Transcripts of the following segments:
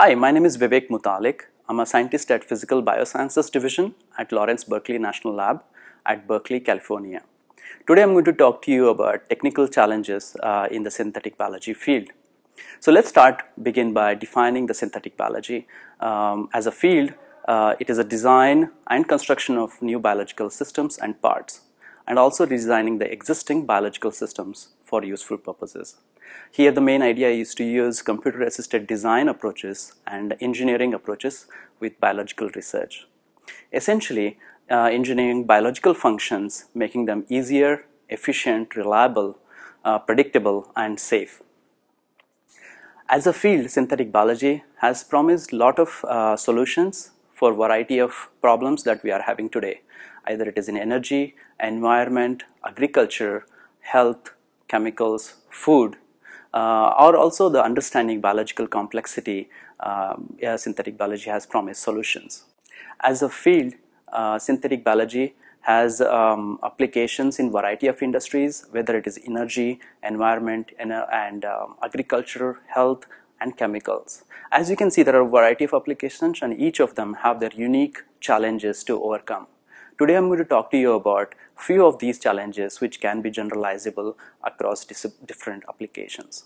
Hi, my name is Vivek Mutalik. I'm a scientist at Physical Biosciences Division at Lawrence Berkeley National Lab at Berkeley, California. Today I'm going to talk to you about technical challenges uh, in the synthetic biology field. So let's start, begin by defining the synthetic biology. Um, as a field, uh, it is a design and construction of new biological systems and parts, and also designing the existing biological systems for useful purposes. Here the main idea is to use computer assisted design approaches and engineering approaches with biological research. Essentially, uh, engineering biological functions, making them easier, efficient, reliable, uh, predictable, and safe. As a field, synthetic biology has promised lot of uh, solutions for variety of problems that we are having today. Either it is in energy, environment, agriculture, health, chemicals, food, or also the understanding biological complexity, yeah, synthetic biology has promised solutions. As a field, uh, synthetic biology has um, applications in variety of industries, whether it is energy, environment, and, uh, and um, agriculture, health, and chemicals. As you can see, there are a variety of applications and each of them have their unique challenges to overcome. Today I'm going to talk to you about few of these challenges which can be generalizable across different applications.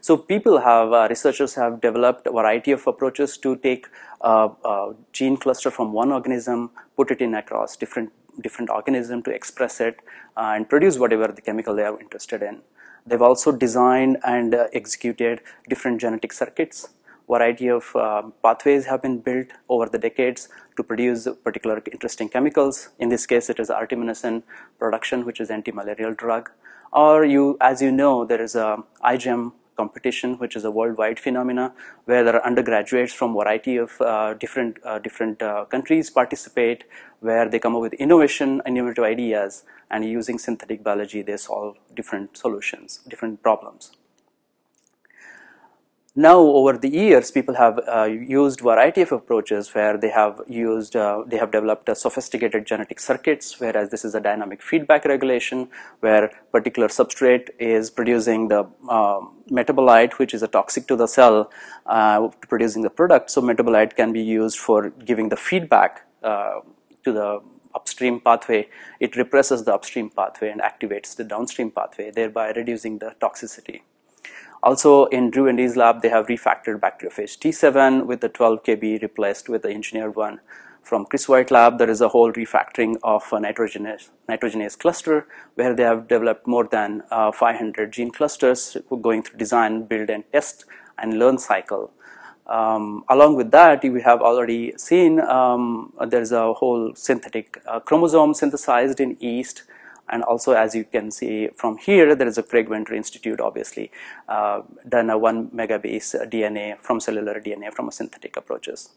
So people have, uh, researchers have developed a variety of approaches to take a, a gene cluster from one organism, put it in across different different organism to express it uh, and produce whatever the chemical they are interested in. They've also designed and uh, executed different genetic circuits. Variety of uh, pathways have been built over the decades to produce particular interesting chemicals. In this case, it is artemisinin production, which is anti-malarial drug. Or you, as you know, there is a iGEM competition, which is a worldwide phenomena where there are undergraduates from variety of uh, different uh, different uh, countries participate, where they come up with innovation, innovative ideas, and using synthetic biology, they solve different solutions, different problems. Now, over the years, people have uh, used variety of approaches where they have used, uh, they have developed sophisticated genetic circuits, whereas this is a dynamic feedback regulation, where particular substrate is producing the uh, metabolite, which is a toxic to the cell, uh, producing the product. So metabolite can be used for giving the feedback uh, to the upstream pathway. It represses the upstream pathway and activates the downstream pathway, thereby reducing the toxicity. Also in Drew and Dee's lab, they have refactored bacteriophage T7 with the 12 kb replaced with the engineered one. From Chris White lab, there is a whole refactoring of a nitrogenase, nitrogenase cluster where they have developed more than uh, 500 gene clusters going through design, build and test and learn cycle. Um, along with that, we have already seen um, there's a whole synthetic uh, chromosome synthesized in yeast and also as you can see from here there is a Craig Venter Institute obviously uh, done a 1 megabase DNA from cellular DNA from a synthetic approaches.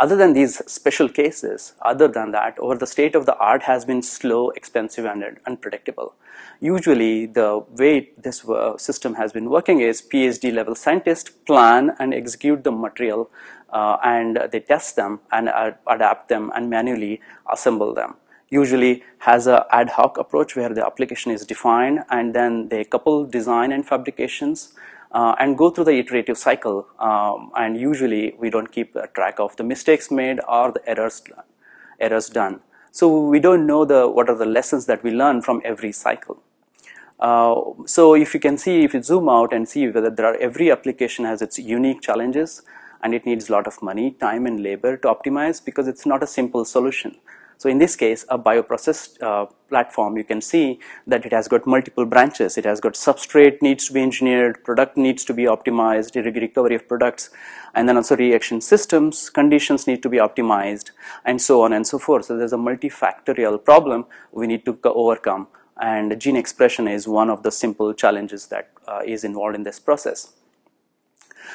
Other than these special cases, other than that, over the state of the art has been slow, expensive, and unpredictable. Usually, the way this system has been working is PhD level scientists plan and execute the material, uh, and they test them and uh, adapt them and manually assemble them usually has a ad hoc approach where the application is defined and then they couple design and fabrications uh, and go through the iterative cycle um, and usually we don't keep track of the mistakes made or the errors errors done. So we don't know the what are the lessons that we learn from every cycle. Uh, so if you can see if you zoom out and see whether there are every application has its unique challenges and it needs a lot of money time and labor to optimize because it's not a simple solution so in this case, a bioprocess uh, platform, you can see that it has got multiple branches. It has got substrate needs to be engineered, product needs to be optimized, recovery of products, and then also reaction systems, conditions need to be optimized, and so on and so forth. So there's a multifactorial problem we need to overcome, and gene expression is one of the simple challenges that uh, is involved in this process.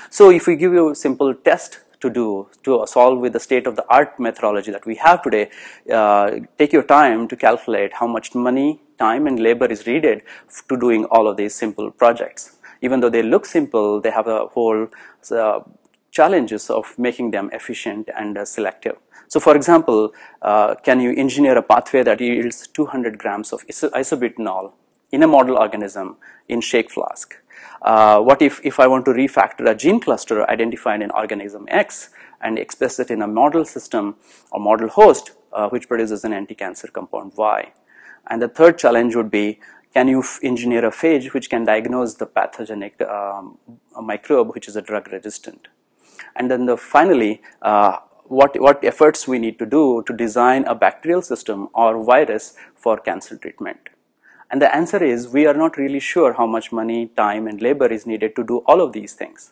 So if we give you a simple test to do to solve with the state of the art methodology that we have today, uh, take your time to calculate how much money, time and labor is needed to doing all of these simple projects. Even though they look simple, they have a whole uh, challenges of making them efficient and uh, selective. So for example, uh, can you engineer a pathway that yields 200 grams of iso isobutanol in a model organism in shake flask. Uh, what if, if I want to refactor a gene cluster identified in organism X and express it in a model system or model host uh, which produces an anti-cancer compound Y? And the third challenge would be can you engineer a phage which can diagnose the pathogenic um, microbe which is a drug resistant? And then the, finally, uh, what, what efforts we need to do to design a bacterial system or virus for cancer treatment. And the answer is we are not really sure how much money, time and labor is needed to do all of these things.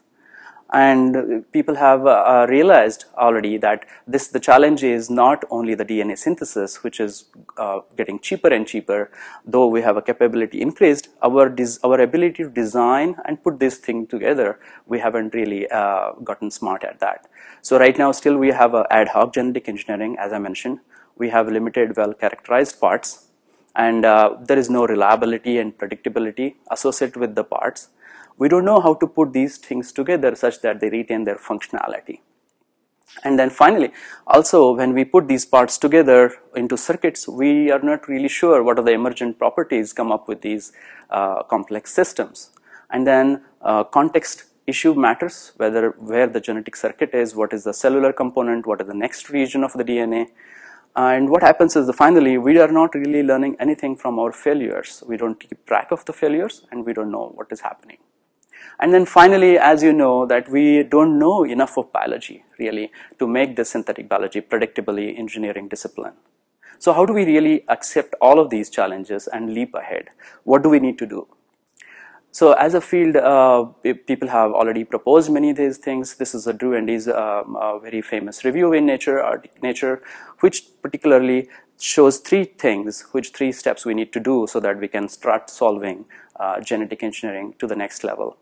And people have uh, realized already that this the challenge is not only the DNA synthesis which is uh, getting cheaper and cheaper. Though we have a capability increased our our ability to design and put this thing together we haven't really uh, gotten smart at that. So right now still we have ad hoc genetic engineering as I mentioned. We have limited well characterized parts and uh, there is no reliability and predictability associated with the parts we don't know how to put these things together such that they retain their functionality. And then finally, also when we put these parts together into circuits, we are not really sure what are the emergent properties come up with these uh, complex systems. And then uh, context issue matters, whether where the genetic circuit is, what is the cellular component, what is the next region of the DNA. And what happens is finally, we are not really learning anything from our failures. We don't keep track of the failures and we don't know what is happening. And then finally, as you know, that we don't know enough of biology really to make the synthetic biology predictably engineering discipline. So how do we really accept all of these challenges and leap ahead? What do we need to do? So as a field, uh, people have already proposed many of these things. This is a Drew Endy's um, very famous review in Nature, Nature, which particularly shows three things, which three steps we need to do so that we can start solving uh, genetic engineering to the next level.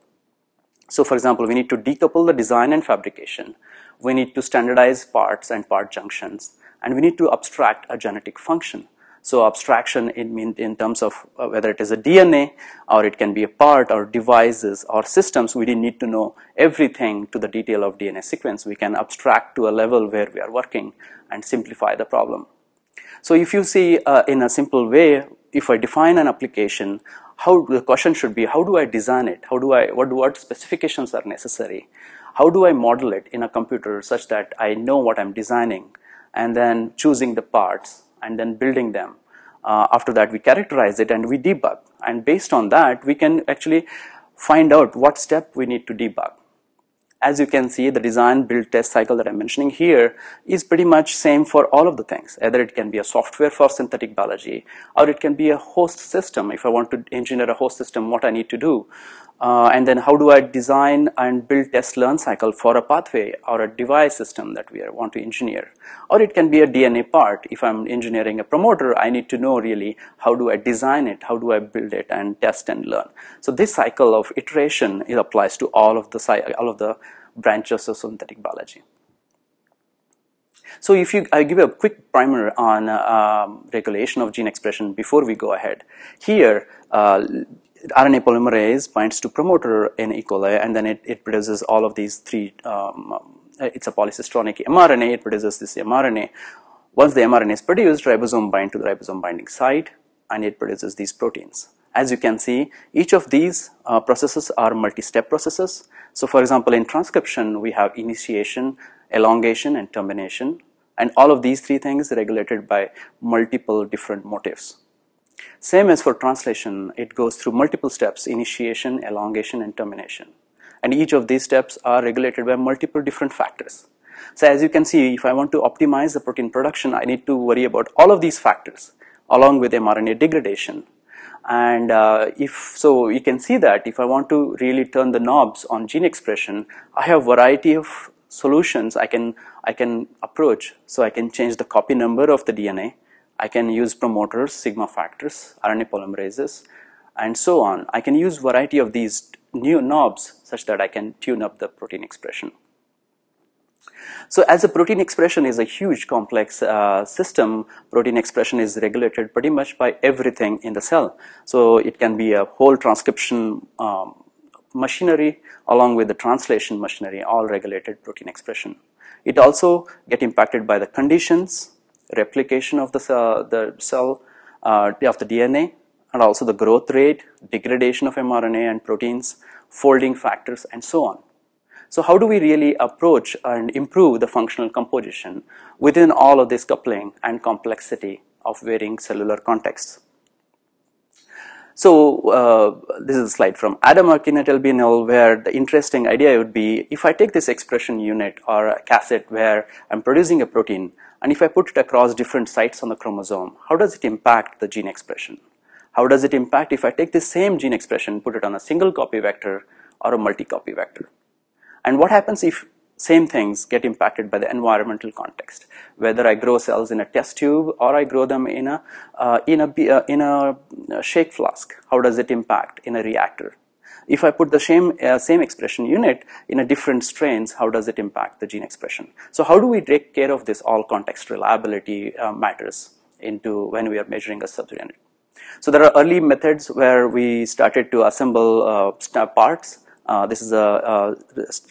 So for example, we need to decouple the design and fabrication. We need to standardize parts and part junctions. And we need to abstract a genetic function. So abstraction in, in terms of uh, whether it is a DNA or it can be a part or devices or systems, we didn't need to know everything to the detail of DNA sequence. We can abstract to a level where we are working and simplify the problem. So if you see uh, in a simple way, if I define an application, how the question should be how do I design it? How do I what what specifications are necessary? How do I model it in a computer such that I know what I'm designing and then choosing the parts and then building them. Uh, after that we characterize it and we debug and based on that we can actually find out what step we need to debug as you can see, the design build test cycle that I'm mentioning here is pretty much same for all of the things. Either it can be a software for synthetic biology, or it can be a host system. If I want to engineer a host system, what I need to do. Uh, and then how do I design and build test learn cycle for a pathway or a device system that we want to engineer. Or it can be a DNA part. If I'm engineering a promoter, I need to know really how do I design it, how do I build it and test and learn. So this cycle of iteration it applies to all of the all of the branches of synthetic biology. So if you, I give a quick primer on uh, regulation of gene expression before we go ahead. Here, uh, RNA polymerase binds to promoter in E. coli and then it, it produces all of these three, um, it's a polycistronic mRNA, it produces this mRNA. Once the mRNA is produced, ribosome bind to the ribosome binding site and it produces these proteins. As you can see, each of these uh, processes are multi-step processes. So for example, in transcription, we have initiation, elongation and termination and all of these three things regulated by multiple different motifs. Same as for translation, it goes through multiple steps, initiation, elongation, and termination. And each of these steps are regulated by multiple different factors. So as you can see, if I want to optimize the protein production, I need to worry about all of these factors along with mRNA degradation. And uh, if so, you can see that if I want to really turn the knobs on gene expression, I have variety of solutions I can I can approach. So I can change the copy number of the DNA. I can use promoters, sigma factors, RNA polymerases, and so on. I can use variety of these new knobs such that I can tune up the protein expression. So as a protein expression is a huge complex uh, system, protein expression is regulated pretty much by everything in the cell. So it can be a whole transcription um, machinery along with the translation machinery, all regulated protein expression. It also get impacted by the conditions replication of the cell, the cell uh, of the DNA and also the growth rate, degradation of mRNA and proteins, folding factors, and so on. So how do we really approach and improve the functional composition within all of this coupling and complexity of varying cellular contexts? So uh, this is a slide from Adam Arkin et al. where the interesting idea would be if I take this expression unit or a cassette where I'm producing a protein and if I put it across different sites on the chromosome, how does it impact the gene expression? How does it impact if I take the same gene expression, put it on a single copy vector or a multi-copy vector? And what happens if same things get impacted by the environmental context. Whether I grow cells in a test tube or I grow them in a, uh, in, a, uh, in a shake flask, how does it impact in a reactor? If I put the same, uh, same expression unit in a different strains, how does it impact the gene expression? So how do we take care of this all context reliability uh, matters into when we are measuring a subunit? So there are early methods where we started to assemble uh, parts uh, this is a, a,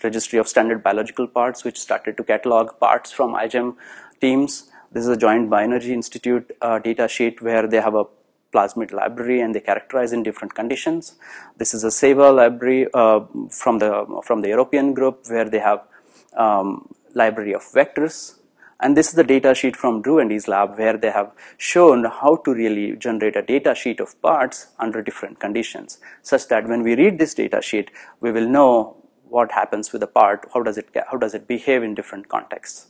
registry of standard biological parts which started to catalog parts from iGEM teams. This is a joint Bioenergy Institute uh, data sheet where they have a plasmid library and they characterize in different conditions. This is a SEVA library uh, from the from the European group where they have um, library of vectors and this is the data sheet from Drew and his lab where they have shown how to really generate a data sheet of parts under different conditions such that when we read this data sheet, we will know what happens with the part, how does it, how does it behave in different contexts.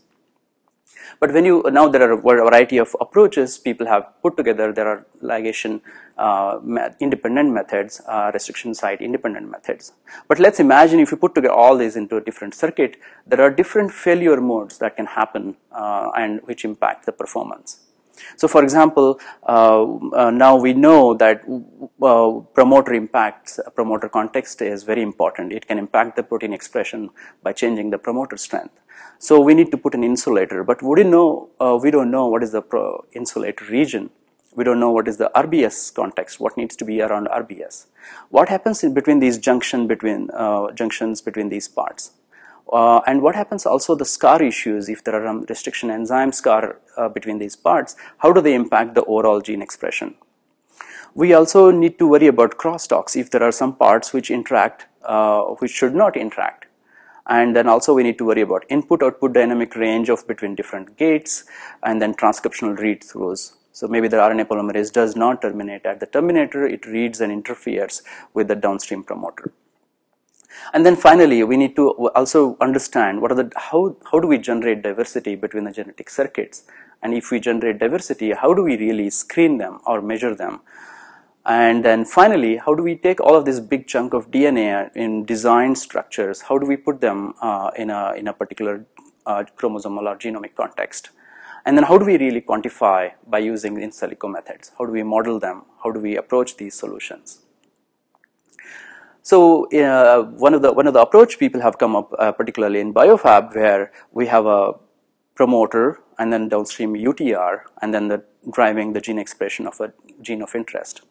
But when you, now there are a variety of approaches people have put together, there are ligation uh, independent methods, uh, restriction site independent methods. But let's imagine if you put together all these into a different circuit, there are different failure modes that can happen uh, and which impact the performance. So for example, uh, uh, now we know that uh, promoter impacts, promoter context is very important. It can impact the protein expression by changing the promoter strength. So we need to put an insulator, but we don't know, uh, we don't know what is the insulator region. We don't know what is the RBS context, what needs to be around RBS. What happens in between these junction between, uh, junctions between these parts? Uh, and what happens also the scar issues if there are um, restriction enzyme scar uh, between these parts, how do they impact the overall gene expression? We also need to worry about crosstalks if there are some parts which interact, uh, which should not interact. And then also we need to worry about input output dynamic range of between different gates and then transcriptional read throughs. So maybe the RNA polymerase does not terminate at the terminator, it reads and interferes with the downstream promoter. And then finally, we need to also understand what are the, how, how do we generate diversity between the genetic circuits? And if we generate diversity, how do we really screen them or measure them? And then finally, how do we take all of this big chunk of DNA in design structures? How do we put them uh, in, a, in a particular uh, chromosomal or genomic context? And then how do we really quantify by using in silico methods? How do we model them? How do we approach these solutions? So uh, one of the one of the approach people have come up, uh, particularly in biofab, where we have a promoter and then downstream UTR, and then the driving the gene expression of a gene of interest.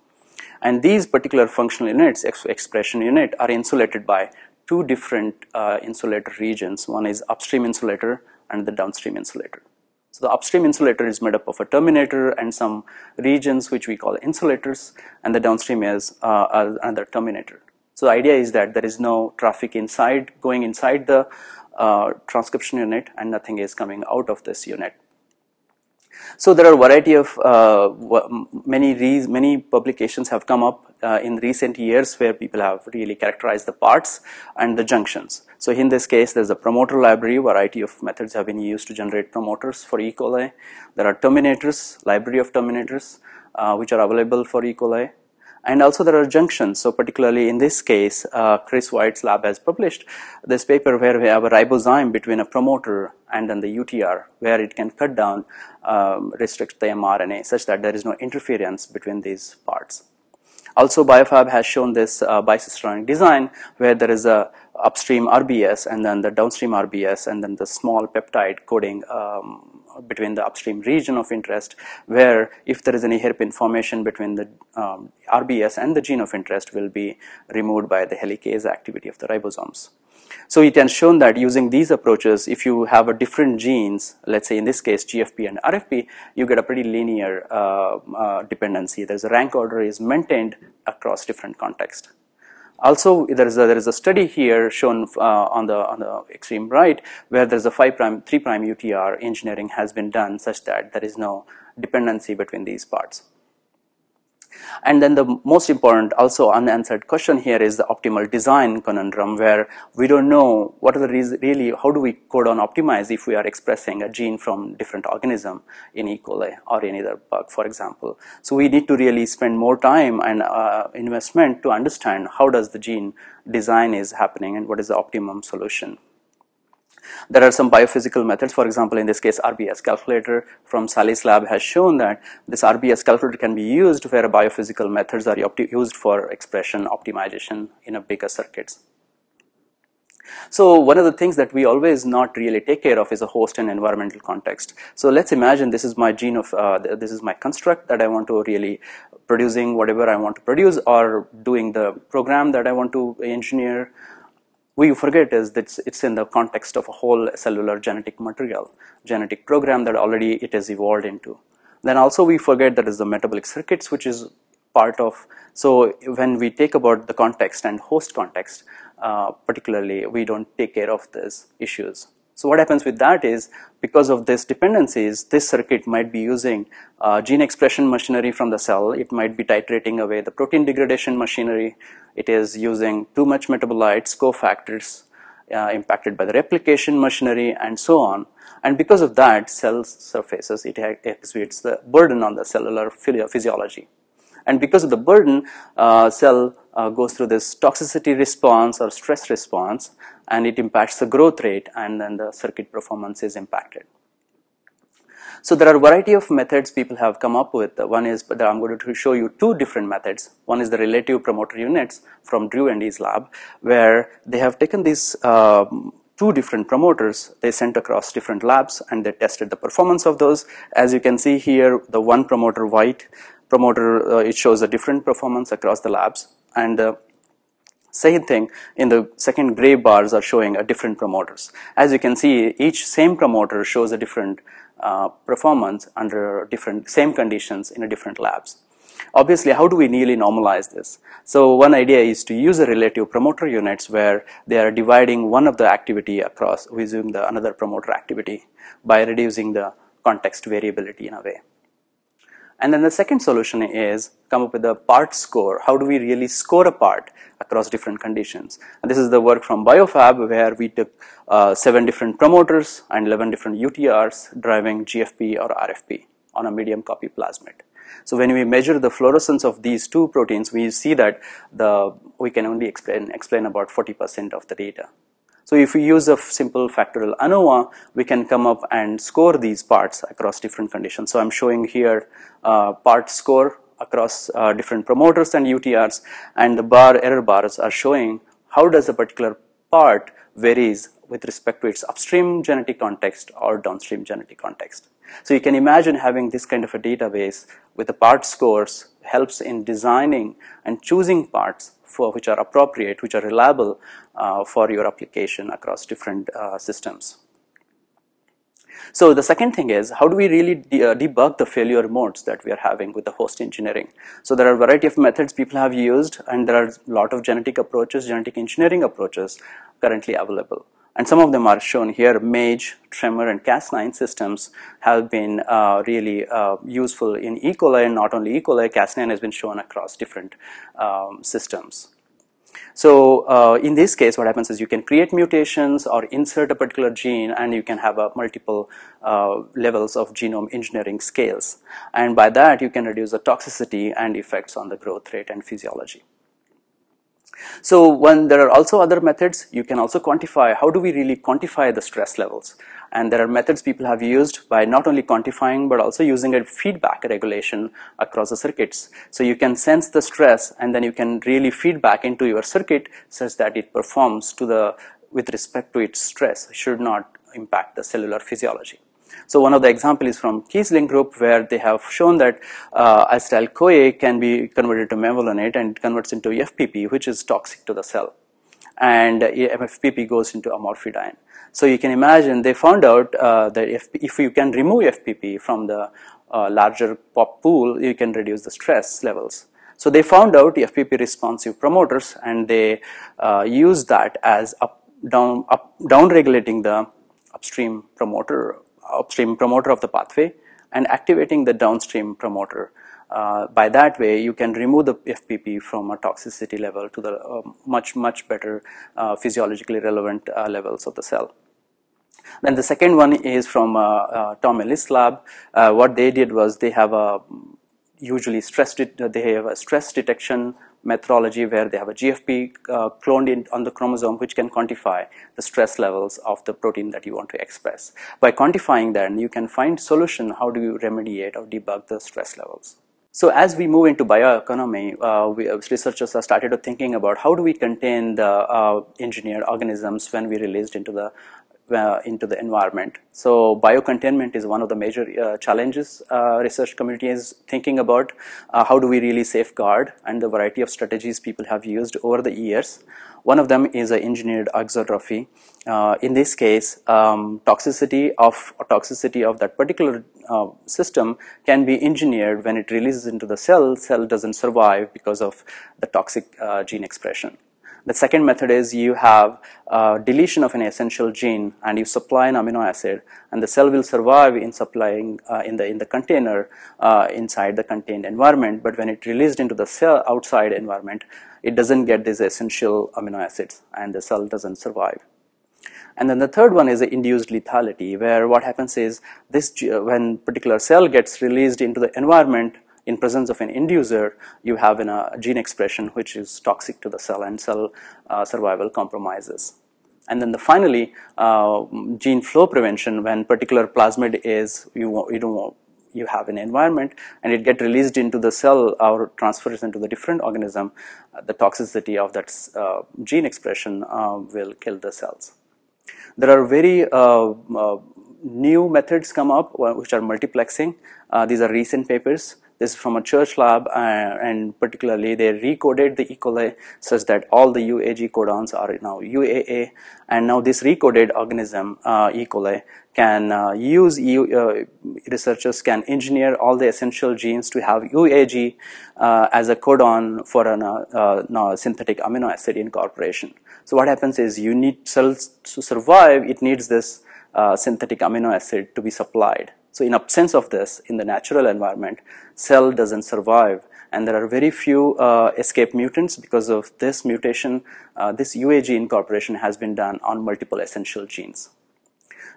And these particular functional units, ex expression unit, are insulated by two different uh, insulator regions. One is upstream insulator and the downstream insulator. So the upstream insulator is made up of a terminator and some regions which we call insulators, and the downstream is uh, another terminator. So the idea is that there is no traffic inside, going inside the uh, transcription unit, and nothing is coming out of this unit. So there are a variety of uh, many many publications have come up uh, in recent years where people have really characterized the parts and the junctions. So in this case, there's a promoter library. Variety of methods have been used to generate promoters for E. coli. There are terminators, library of terminators, uh, which are available for E. coli. And also there are junctions. So particularly in this case, uh, Chris White's lab has published this paper where we have a ribozyme between a promoter and then the UTR, where it can cut down, um, restrict the mRNA such that there is no interference between these parts. Also, Biofab has shown this uh, bicistronic design where there is a upstream RBS and then the downstream RBS and then the small peptide coding um, between the upstream region of interest, where if there is any hairpin formation between the um, RBS and the gene of interest will be removed by the helicase activity of the ribosomes. So it has shown that using these approaches, if you have a different genes, let's say in this case GFP and RFP, you get a pretty linear uh, uh, dependency. There's a rank order is maintained across different contexts. Also, there is a, there is a study here shown uh, on the on the extreme right where there is a 5 prime 3 prime UTR engineering has been done such that there is no dependency between these parts. And then the most important also unanswered question here is the optimal design conundrum where we don't know what are the reason, really, how do we codon optimize if we are expressing a gene from different organism in E. coli or any other bug, for example. So we need to really spend more time and uh, investment to understand how does the gene design is happening and what is the optimum solution. There are some biophysical methods, for example, in this case, RBS calculator from Sally's lab has shown that this RBS calculator can be used where biophysical methods are used for expression optimization in a bigger circuits. So one of the things that we always not really take care of is a host and environmental context. So let's imagine this is my gene of, uh, this is my construct that I want to really producing whatever I want to produce or doing the program that I want to engineer we forget is that it's in the context of a whole cellular genetic material, genetic program that already it has evolved into. Then also we forget that is the metabolic circuits which is part of, so when we take about the context and host context, uh, particularly we don't take care of these issues. So what happens with that is because of this dependencies, this circuit might be using uh, gene expression machinery from the cell. It might be titrating away the protein degradation machinery. It is using too much metabolites, cofactors uh, impacted by the replication machinery and so on. And because of that, cell surfaces, it exhibits the burden on the cellular physiology. And because of the burden, uh, cell uh, goes through this toxicity response or stress response and it impacts the growth rate and then the circuit performance is impacted. So there are a variety of methods people have come up with. One is that I'm going to show you two different methods. One is the relative promoter units from Drew and his lab, where they have taken these um, two different promoters they sent across different labs and they tested the performance of those. As you can see here, the one promoter white promoter, uh, it shows a different performance across the labs and uh, same thing in the second gray bars are showing a different promoters. As you can see, each same promoter shows a different uh, performance under different same conditions in a different labs. Obviously, how do we nearly normalize this? So one idea is to use a relative promoter units where they are dividing one of the activity across, we assume the another promoter activity by reducing the context variability in a way. And then the second solution is come up with a part score. How do we really score a part across different conditions? And this is the work from BioFab where we took uh, seven different promoters and 11 different UTRs driving GFP or RFP on a medium copy plasmid. So when we measure the fluorescence of these two proteins, we see that the we can only explain explain about 40% of the data. So if we use a simple factorial ANOVA, we can come up and score these parts across different conditions. So I'm showing here uh, part score across uh, different promoters and UTRs and the bar error bars are showing how does a particular part varies with respect to its upstream genetic context or downstream genetic context. So you can imagine having this kind of a database with the part scores helps in designing and choosing parts for which are appropriate, which are reliable uh, for your application across different uh, systems. So the second thing is how do we really de uh, debug the failure modes that we are having with the host engineering? So there are a variety of methods people have used and there are a lot of genetic approaches, genetic engineering approaches currently available. And some of them are shown here, MAGE, Tremor, and Cas9 systems have been uh, really uh, useful in E. coli, and not only E. coli, Cas9 has been shown across different um, systems. So uh, in this case, what happens is you can create mutations or insert a particular gene and you can have a multiple uh, levels of genome engineering scales. And by that, you can reduce the toxicity and effects on the growth rate and physiology. So when there are also other methods, you can also quantify, how do we really quantify the stress levels? And there are methods people have used by not only quantifying, but also using a feedback regulation across the circuits. So you can sense the stress and then you can really feedback into your circuit such that it performs to the, with respect to its stress, should not impact the cellular physiology. So one of the examples is from Kiesling group where they have shown that uh, acetyl CoA can be converted to mevalonate and converts into FPP, which is toxic to the cell. And FPP goes into amorphidine. So you can imagine they found out uh, that if, if you can remove FPP from the uh, larger pop pool, you can reduce the stress levels. So they found out FPP responsive promoters and they uh, used that as up, down, up, down regulating the upstream promoter, upstream promoter of the pathway and activating the downstream promoter. Uh, by that way, you can remove the FPP from a toxicity level to the uh, much, much better uh, physiologically relevant uh, levels of the cell. Then the second one is from uh, uh, Tom Ellis lab. what they did was they have a usually stress they have a stress detection methodology where they have a GFP uh, cloned in on the chromosome which can quantify the stress levels of the protein that you want to express. By quantifying that, you can find solution how do you remediate or debug the stress levels. So as we move into bioeconomy, uh, we, uh, researchers have started thinking about how do we contain the uh, engineered organisms when we released into the uh, into the environment. So biocontainment is one of the major uh, challenges uh, research community is thinking about. Uh, how do we really safeguard and the variety of strategies people have used over the years. One of them is engineered auxotrophy. Uh, in this case, um, toxicity of toxicity of that particular uh, system can be engineered when it releases into the cell. Cell doesn't survive because of the toxic gene expression. The second method is you have uh, deletion of an essential gene and you supply an amino acid and the cell will survive in supplying uh, in the in the container uh, inside the contained environment but when it released into the cell outside environment it doesn't get these essential amino acids and the cell doesn't survive. And then the third one is induced lethality, where what happens is this when particular cell gets released into the environment, in presence of an inducer, you have a gene expression which is toxic to the cell and cell uh, survival compromises. And then the finally, uh, gene flow prevention when particular plasmid is, you, you don't you have an environment and it get released into the cell or transfers into the different organism, uh, the toxicity of that uh, gene expression uh, will kill the cells. There are very uh, new methods come up which are multiplexing. these are recent papers. This is from a church lab, uh, and particularly they recoded the E. coli such that all the UAG codons are now UAA, and now this recoded organism, uh, E. coli, can uh, use uh, researchers can engineer all the essential genes to have UAG uh, as a codon for a uh, synthetic amino acid incorporation. So what happens is you need cells to survive, it needs this synthetic amino acid to be supplied. So in absence of this in the natural environment, cell doesn't survive and there are very few uh, escape mutants because of this mutation, uh, this UAG incorporation has been done on multiple essential genes.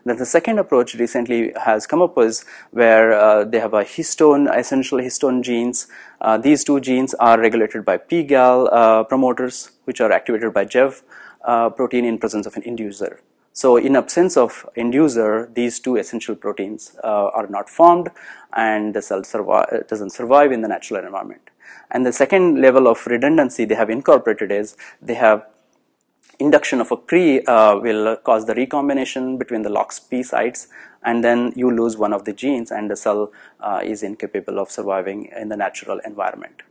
Then the second approach recently has come up is where uh, they have a histone, essential histone genes. Uh, these two genes are regulated by PGAL uh, promoters, which are activated by JEV uh, protein in presence of an inducer. So in absence of inducer, these two essential proteins uh, are not formed and the cell survive, doesn't survive in the natural environment. And the second level of redundancy they have incorporated is they have induction of a Cre uh, will cause the recombination between the LOXP sites and then you lose one of the genes and the cell uh, is incapable of surviving in the natural environment.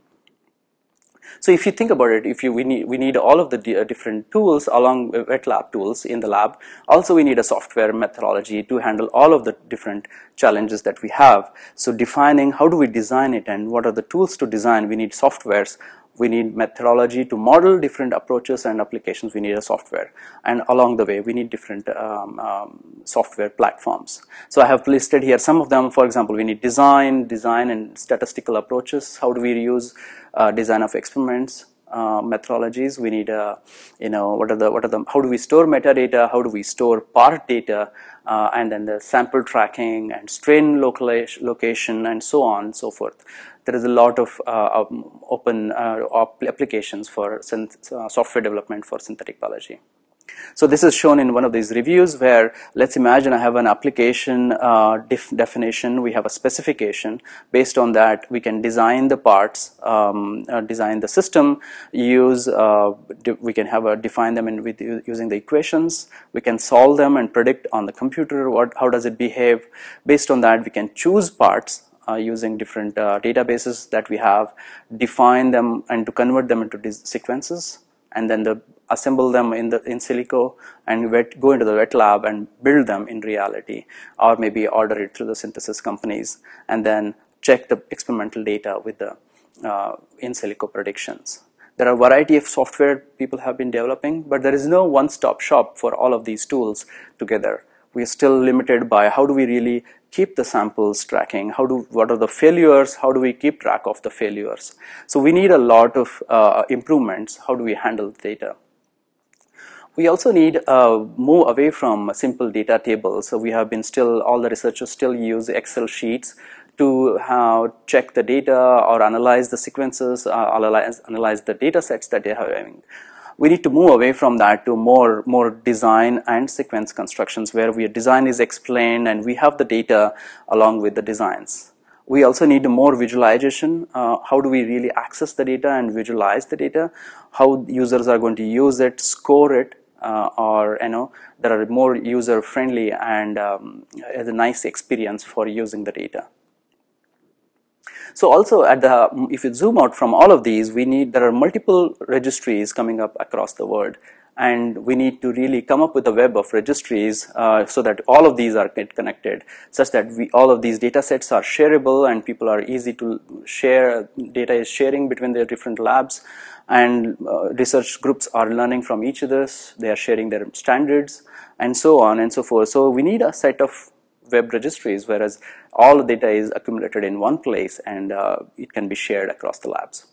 So if you think about it, if you we need we need all of the uh, different tools along wet lab tools in the lab. Also, we need a software methodology to handle all of the different challenges that we have. So defining how do we design it and what are the tools to design. We need softwares we need methodology to model different approaches and applications. We need a software. And along the way we need different um, um, software platforms. So i have listed here some of them. For example we need design design and statistical approaches. How do we use uh, design of experiments uh, methodologies. We need uh, you know what are the what are the how do we store metadata? How do we store part data? Uh, and then the sample tracking and strain location and so on and so forth. There is a lot of uh, um, open uh, applications for uh, software development for synthetic biology. So this is shown in one of these reviews where let's imagine I have an application uh, def definition, we have a specification. Based on that, we can design the parts, um, uh, design the system, use, uh, we can have a, define them in, with using the equations, we can solve them and predict on the computer what, how does it behave. Based on that, we can choose parts uh, using different uh, databases that we have, define them and to convert them into sequences and then the assemble them in the in silico and wet, go into the wet lab and build them in reality or maybe order it through the synthesis companies and then check the experimental data with the uh, in silico predictions. There are a variety of software people have been developing, but there is no one-stop shop for all of these tools together. We are still limited by how do we really keep the samples tracking? How do, what are the failures? How do we keep track of the failures? So we need a lot of uh, improvements. How do we handle the data? We also need uh, move away from simple data tables. So we have been still, all the researchers still use Excel sheets to uh, check the data or analyze the sequences, uh, analyze, analyze the data sets that they are having. We need to move away from that to more, more design and sequence constructions where we design is explained and we have the data along with the designs. We also need more visualization. Uh, how do we really access the data and visualize the data? How users are going to use it, score it, uh, or you know that are more user friendly and um, a nice experience for using the data. So also at the if you zoom out from all of these, we need there are multiple registries coming up across the world and we need to really come up with a web of registries uh, so that all of these are connected such that we, all of these data sets are shareable and people are easy to share data is sharing between their different labs and uh, research groups are learning from each others they are sharing their standards and so on and so forth so we need a set of web registries whereas all the data is accumulated in one place and uh, it can be shared across the labs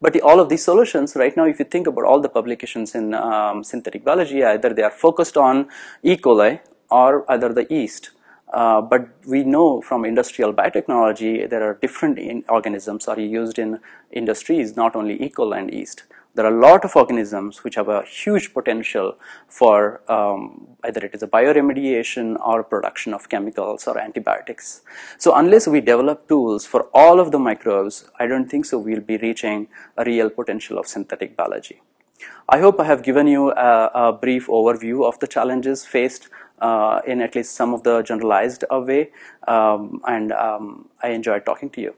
but all of these solutions right now, if you think about all the publications in um, synthetic biology, either they are focused on E. coli or either the yeast. Uh, but we know from industrial biotechnology there are different organisms are used in industries, not only E. and yeast there are a lot of organisms which have a huge potential for um, either it is a bioremediation or production of chemicals or antibiotics. So unless we develop tools for all of the microbes, I don't think so we'll be reaching a real potential of synthetic biology. I hope I have given you a, a brief overview of the challenges faced uh, in at least some of the generalized way, um, and um, I enjoyed talking to you.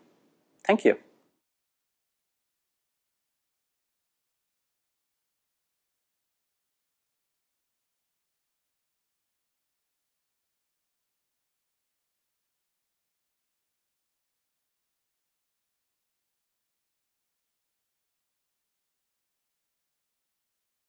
Thank you.